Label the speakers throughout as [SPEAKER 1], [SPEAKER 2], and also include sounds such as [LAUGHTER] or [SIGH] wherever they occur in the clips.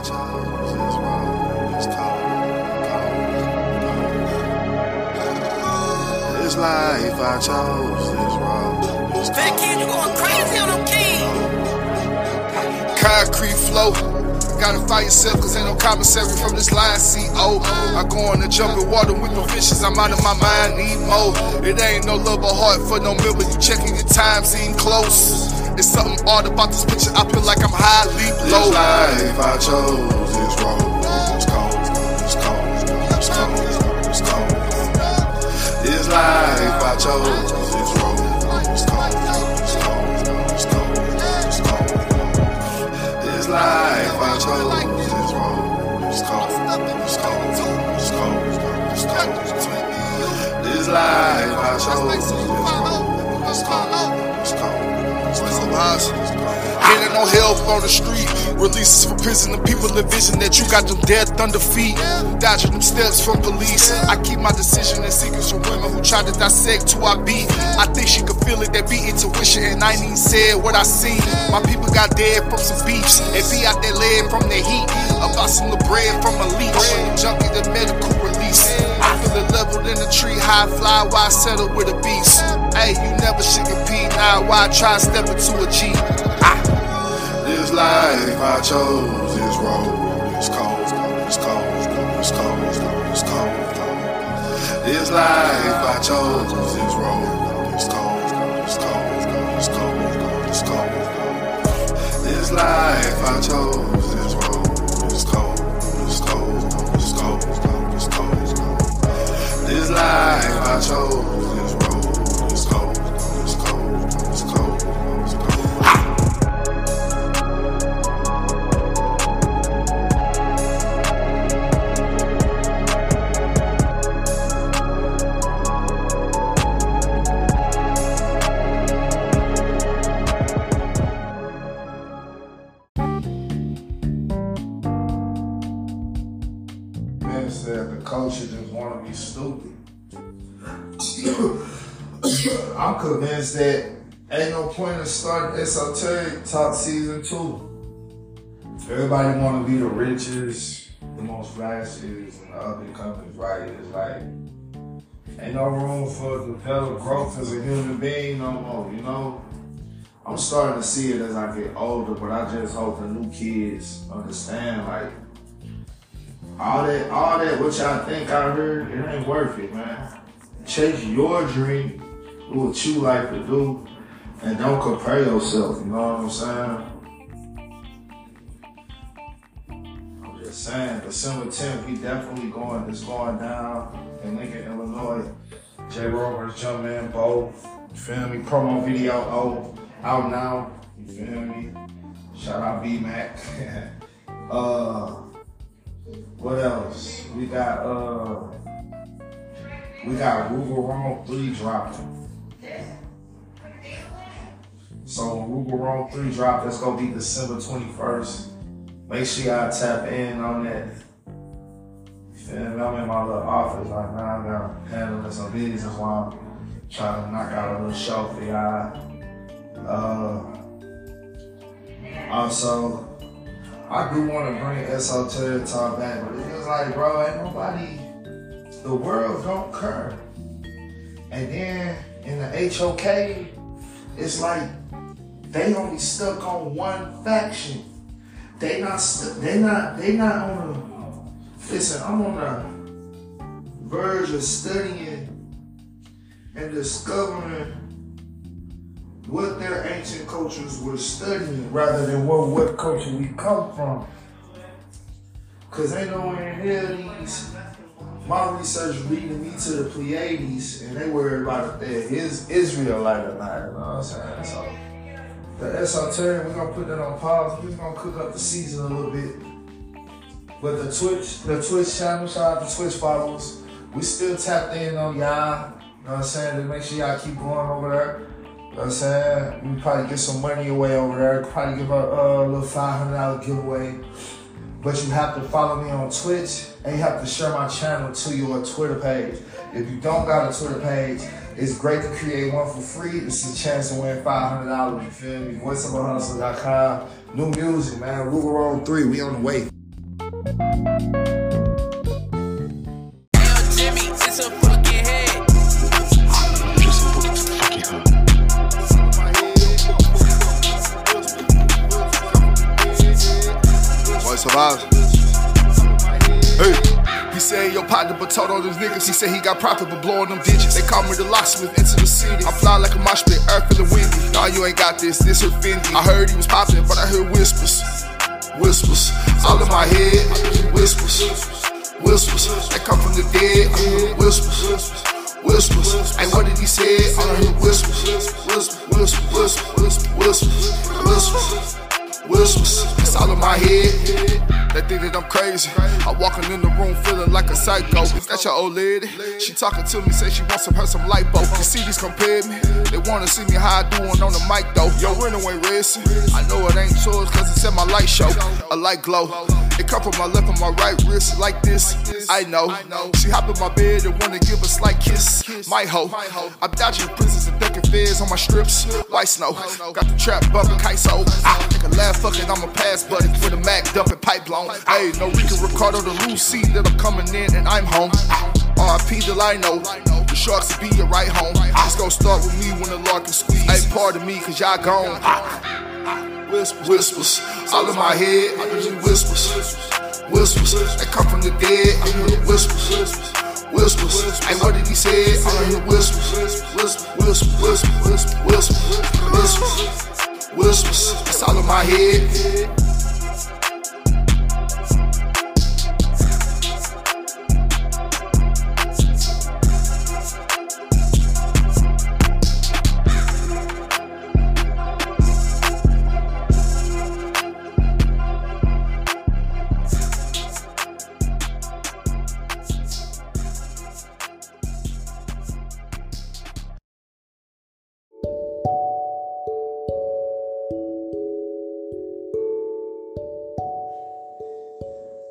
[SPEAKER 1] I this. It's cold, cold. Life I chose this road. It's
[SPEAKER 2] Fat
[SPEAKER 1] cold.
[SPEAKER 2] kid, you going crazy on them kids.
[SPEAKER 3] Concrete flow. Gotta fight yourself, cause ain't no commissary from this line, CO. I go on the jumping water with no fishes, I'm out of my mind, need more. It ain't no love or heart for no member, you checking your time, seem close. It's something odd about this picture, I feel like I'm high, leap
[SPEAKER 1] This life I chose this road. It's cold, it's cold, it's cold, it's cold. This life I chose this road. It's cold, it's cold, it's cold, it's cold. This life I chose this road. It's cold, it's cold, it's cold, it's cold. This life I chose this road. It's cold,
[SPEAKER 3] Getting no help on the street. Releases from prison, the people envision that you got them death under feet. Dodging them steps from police. I keep my decision in secrets from women who try to dissect who I be. I think she could feel it, that be intuition, and I ain't even said what I seen. My people got dead from some beefs, and be out there led from the heat. About some bread from a leech. Junkie, the medical release. It leveled in the tree, high fly, why settle with a beast. Hey, you never should compete, now why try step into a G? Ah.
[SPEAKER 1] This life I chose this road. It's cold, it's cold, it's cold, it's cold. This life I chose this road. It's cold, it's cold, it's cold, it's cold. This life I chose this road. I chose
[SPEAKER 4] I'm that ain't no point in starting esoteric talk season two. Everybody want to be the richest, the most flashiest, and the other companies, right? It's like ain't no room for develop growth as a human being no more. You know, I'm starting to see it as I get older, but I just hope the new kids understand like all that, all that, what y'all think I heard, it ain't worth it, man. Chase your dream, what you like to do, and don't compare yourself. You know what I'm saying? I'm just saying, December 10th, we definitely going. It's going down in Lincoln, Illinois. J. Roberts, Jumpman, Bo. You feel me? Promo video, oh, out now. You feel me? Shout out B Mac. [LAUGHS] uh. What else? We got uh we got Ruger Wrong 3 dropping. So Ruger Wrong 3 drop, that's gonna be December 21st. Make sure y'all tap in on that. Feel? I'm in my little office right now. I got handling some business while I'm trying to knock out a little show for y'all. Uh also I do want to bring esoteric talk back, but it's just like, bro, ain't nobody, the world don't care. And then in the HOK, it's like they only stuck on one faction. They not, stu- they not, they not on a Listen, I'm on the verge of studying and discovering what their ancient cultures were studying rather than what, what culture we come from. Cause ain't nowhere in here these my research leading me to the Pleiades and they worried about if is Israelite or not, you know what I'm saying? So the esoteric, we're gonna put that on pause. We're gonna cook up the season a little bit. But the Twitch, the Twitch channel, shout out to Twitch followers. We still tapped in on y'all. You know what I'm saying? To make sure y'all keep going over there. You know what I'm saying? We probably get some money away over there. Probably give a little $500 giveaway. But you have to follow me on Twitch and you have to share my channel to your Twitter page. If you don't got a Twitter page, it's great to create one for free. It's a chance to win $500. You feel me? VoiceOverHustle.com. New music, man. Ruger Road 3. We on the way.
[SPEAKER 3] Voice. Hey. He said, yo, partner, but told all those niggas. He said he got profit, but blowing them digits. They call me the locksmith into the city. I fly like a mosh pit, earth feeling windy. Nah, you ain't got this, this her Fendi. I heard he was popping, but I heard whispers. Whispers, all in my head. Whispers, whispers, they come from the dead. I whispers, whispers. Hey, what did he say? I heard whispers, whispers, whispers, whispers, whispers, whispers whispers, it's all in my head. They think that I'm crazy. I walking in the room feeling like a psycho. Is that your old lady? She talking to me, say she wants some her some lipo. You see these compared me? They wanna see me how I doing on the mic though. Yo, anyway, racing. I know it ain't yours cause it's at my light show. A light glow. It come from my left and my right wrist like this. I know. She hop in my bed and wanna give a slight kiss. My hoe. I'm dodging prisons and ducking feds on my strips. White snow. Got the trap bumping Kaiso. I take a laugh, fuck it, I'm a pass buddy with a Mac dumping pipe blown. Hey, no Rican Ricardo, the loose seat that I'm coming in and I'm home. RIP till I know. The sharks will be your right home. It's gonna start with me when the lark can squeeze. Hey, pardon me, cause y'all gone. Whispers, all in my head. I usually whispers, whispers. They come from the dead. I hear the whispers, whispers. Hey, what did he say? I hear whispers, whispers, whispers, whispers, whispers, whispers, whispers. It's all in my head.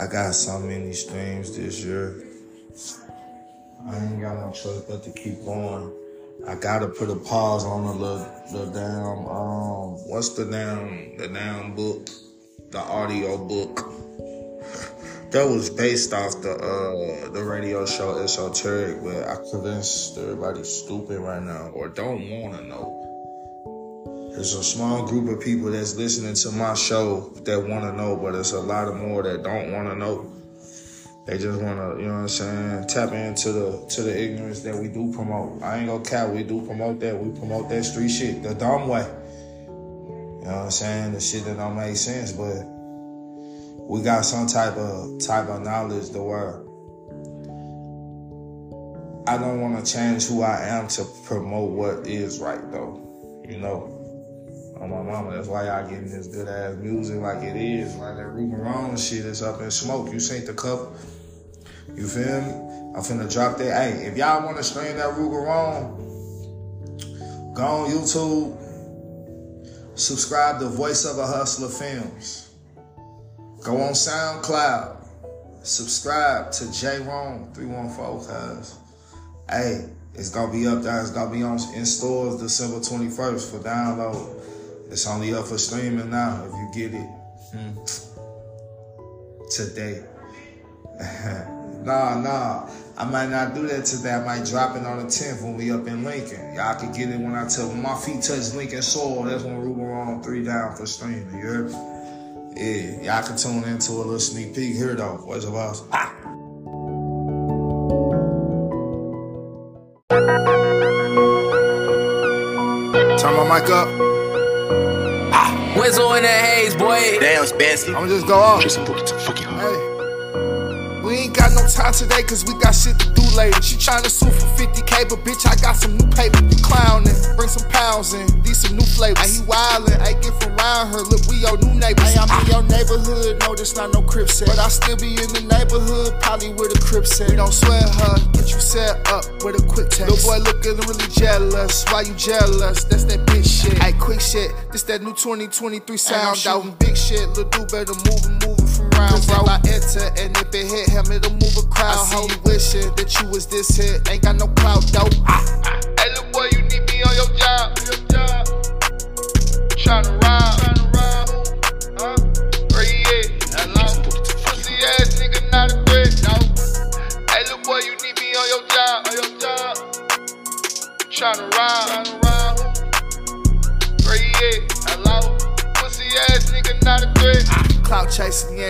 [SPEAKER 4] I got so many streams this year. I ain't got no choice but to keep going. I gotta put a pause on the little, the damn um what's the damn the damn book, the audio book. [LAUGHS] That was based off the uh the radio show Esoteric, but I convinced everybody stupid right now or don't wanna know. There's a small group of people that's listening to my show that want to know, but it's a lot of more that don't want to know. They just want to, you know what I'm saying, tap into the to the ignorance that we do promote. I ain't gonna cap, we do promote that. We promote that street shit the dumb way. You know what I'm saying? The shit that don't make sense, but we got some type of type of knowledge to where I don't want to change who I am to promote what is right though. You know on my mama. That's why y'all getting this good ass music like it is. Like that Ruger Wrong shit is up in smoke. You seen the cup. You feel me? I'm finna drop that. Hey, if y'all wanna stream that Ruger Wrong, go on YouTube. Subscribe to Voice of a Hustler Films. Go on SoundCloud. Subscribe to J Wrong 314 cuz. Hey, it's gonna be up there. It's gonna be on in stores December 21st for download. It's only up for streaming now if you get it hmm, today. [LAUGHS] nah, nah. I might not do that today. I might drop it on the 10th when we up in Lincoln. Y'all can get it when I tell when my feet touch Lincoln soil. That's when Ruben on three down for streaming. You heard? Yeah, y'all can tune into a little sneak peek here though. Voice of us. Ah.
[SPEAKER 3] Turn my mic up.
[SPEAKER 2] Wizzle in the haze, boy.
[SPEAKER 5] Damn, Spancy.
[SPEAKER 3] I'ma just go off.
[SPEAKER 5] Tristan Boogie too fucking hard.
[SPEAKER 3] Hey. We ain't got no time today cause we got shit to do later. She tryna sue for 50k, but bitch, I got some new paper. You clowning, bring some pounds in, these some new flavors. Ay, he wildin', I get from around her. Look, we your new neighbors. Ay, I'm in your neighborhood, no, this not no crib set. But I still be in the neighborhood, probably with a crib set. We don't swear her, get you set up with a quick text. Little boy lookin' really jealous, why you jealous? That's that bitch shit. Ay, shit, this that new 2023 sound out. Big shit, little dude better move and move it from round. Cause if I enter and if it hit him, it'll move a crowd. I see you wishing that you was this hit. Ain't got no clout though. Ah, ah. Hey, look, boy, you need me on your job. Tryna ride. Tryna ride. Huh? Ass nigga, not a threat. Hey, little boy, you need me on your job. On your job. Tryna ride. Tryna ride.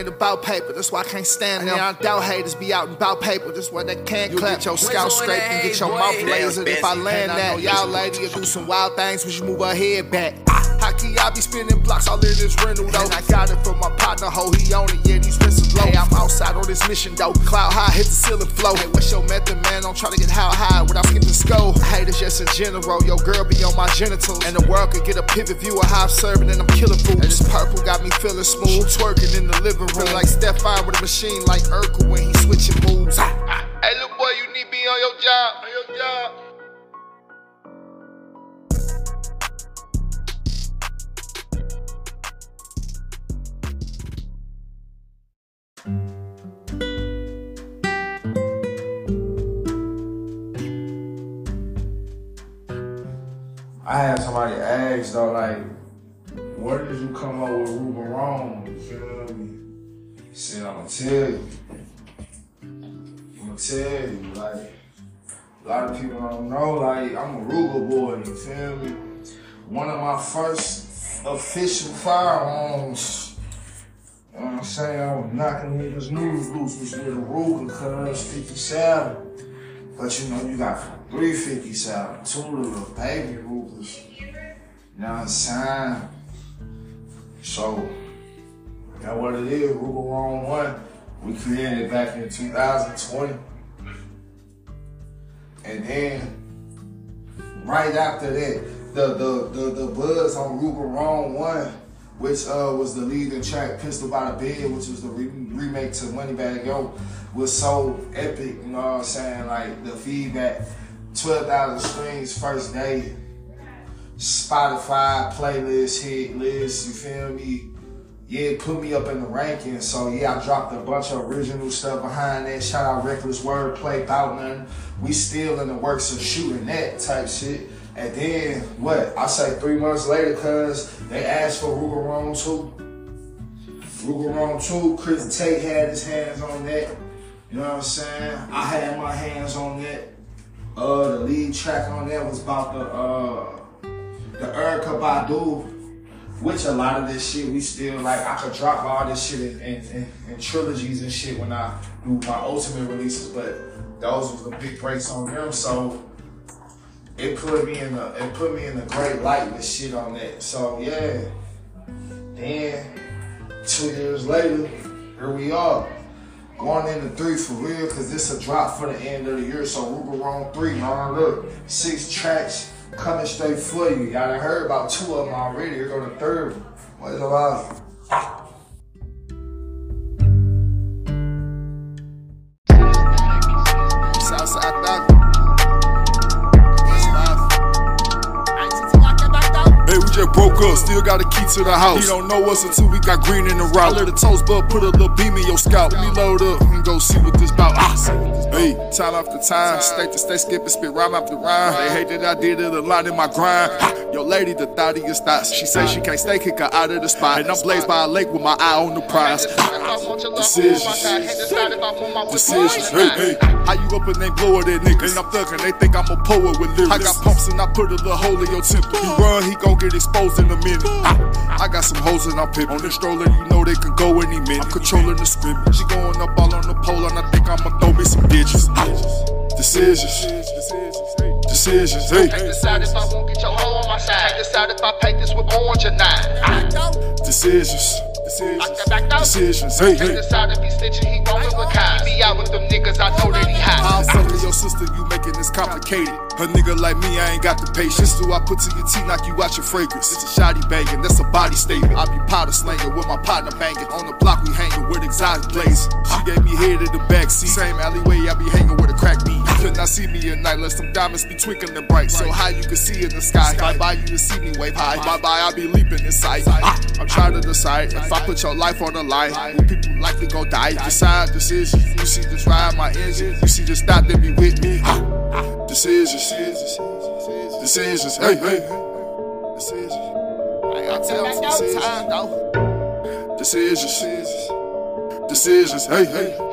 [SPEAKER 3] Ain't about paper. That's why I can't stand them. I doubt haters be out and about paper. That's why they can't clap. Get your scalp scraped and get your mouth lasered. If I land that, y'all lady, you do some wild things when you move her head back. I be spinning blocks all in this rental though. And I got it from my partner, ho, he on it, yeah, these rents low. Hey, I'm outside on this mission though. Cloud high, hit the ceiling flow. Hey, what's your method, man? Don't try to get how high without skipping skull. Haters just in general, your girl be on my genitals. And the world could get a pivot view of how I'm serving and I'm killing food. And this purple got me feeling smooth, twerking in the living room. like Stefan with a machine like Urkel when he switching moves. Hey, little boy, you need me on your job. On your job.
[SPEAKER 4] I had somebody ask though, like, where did you come up with Ruger Rome? You feel me? He said, I'ma tell you. I'ma tell you, like, a lot of people don't know, like, I'm a Ruger boy, you feel me? One of my first official firearms, you know what I'm saying? I was knocking niggas' noodles loose with a Ruger, cuz 57. But you know, you got 357, two little baby Rugers. You know what I'm saying? So, that's what it is, Ruger Rome 1. We created it back in 2020. And then, right after that, the the the, the buzz on Ruger Rome 1, which uh, was the leading track, Pistol by the Bed, which was the re- remake to Moneybagg Yo, was so epic, you know what I'm saying? Like, the feedback, 12,000 streams first day, Spotify playlist hit list, you feel me? Yeah, put me up in the rankings. So yeah, I dropped a bunch of original stuff behind that. Shout out Reckless Wordplay, Bout Nothing. We still in the works of shooting that type shit. And then what? I say three months later, cause they asked for Ruger Rome 2. Ruger Rome 2, Chris Tate had his hands on that. You know what I'm saying? I had my hands on that. Uh, the lead track on that was about the uh the Erykah Badu, which a lot of this shit we still like. I could drop all this shit in, in, in, in trilogies and shit when I do my ultimate releases, but those was the big breaks on them. So it put me in the it put me in a great light with shit on that. So yeah. Then two years later, here we are. Going into three for real, cause this a drop for the end of the year. So Rome 3, man. Look, six tracks coming straight for you. Y'all done heard about two of them already. Here go the third one. What is
[SPEAKER 3] it about? Up, still got a key to the house. He don't know us until we got green in the route. I let the toast bud put a little beam in your scalp. Let me load up and go see what this bout. Ah, hey, time after time, state to state, skip and spit rhyme after rhyme. They hate that I did it a lot in my grind. Ah, Your lady, the thottiest thoughts. She say she can't stay, kick her out of the spot. And I'm blazed by a lake with my eye on the prize. Decisions. Decisions. Hey, hey. How you up and they blow that nigga? And I'm thugging, they think I'm a poet with lyrics. I got pumps and I put a little hole in your temple. He run, he gon' get exposed in a minute. I got some hoes and I'm pimping. On this stroller, you know they can go any minute. I'm controlling the scrimmage. She going up all on the pole, and I think I'ma throw me some ditches. Decisions. Decisions. Hey.
[SPEAKER 5] Can't decide if I won't get your hoe on my side. Can't decide if I paint this with orange or not.
[SPEAKER 3] Decisions. Decisions. Hey,
[SPEAKER 5] Can't
[SPEAKER 3] hey.
[SPEAKER 5] decide if he snitching, he rolling with Kai. He be out with them niggas, I know that he high.
[SPEAKER 3] I'm fucking your sister, you making this complicated. A nigga like me, I ain't got the patience. Do I put to your tea, knock you out your fragrance? It's a shoddy banging, that's a body statement. I be powder slanging with my partner banging. On the block, we hanging with exotic blazing. She gave me head in the backseat. Same alleyway, I be hanging with a crack beat. You could not see me at night, unless them diamonds be twinkling bright. So high you can see in the sky. Bye bye, you can see me wave high. Bye bye, I be leaping in sight. Ah, I'm trying to decide if I put your life on the line, will people likely gon' die? Decide decisions. You see this ride my engine. You see this stop, then be with me. Ah, ah. Decisions. Decisions. Hey, hey. Decisions. I gotta tell them decisions. Decisions. Decisions. Hey, hey.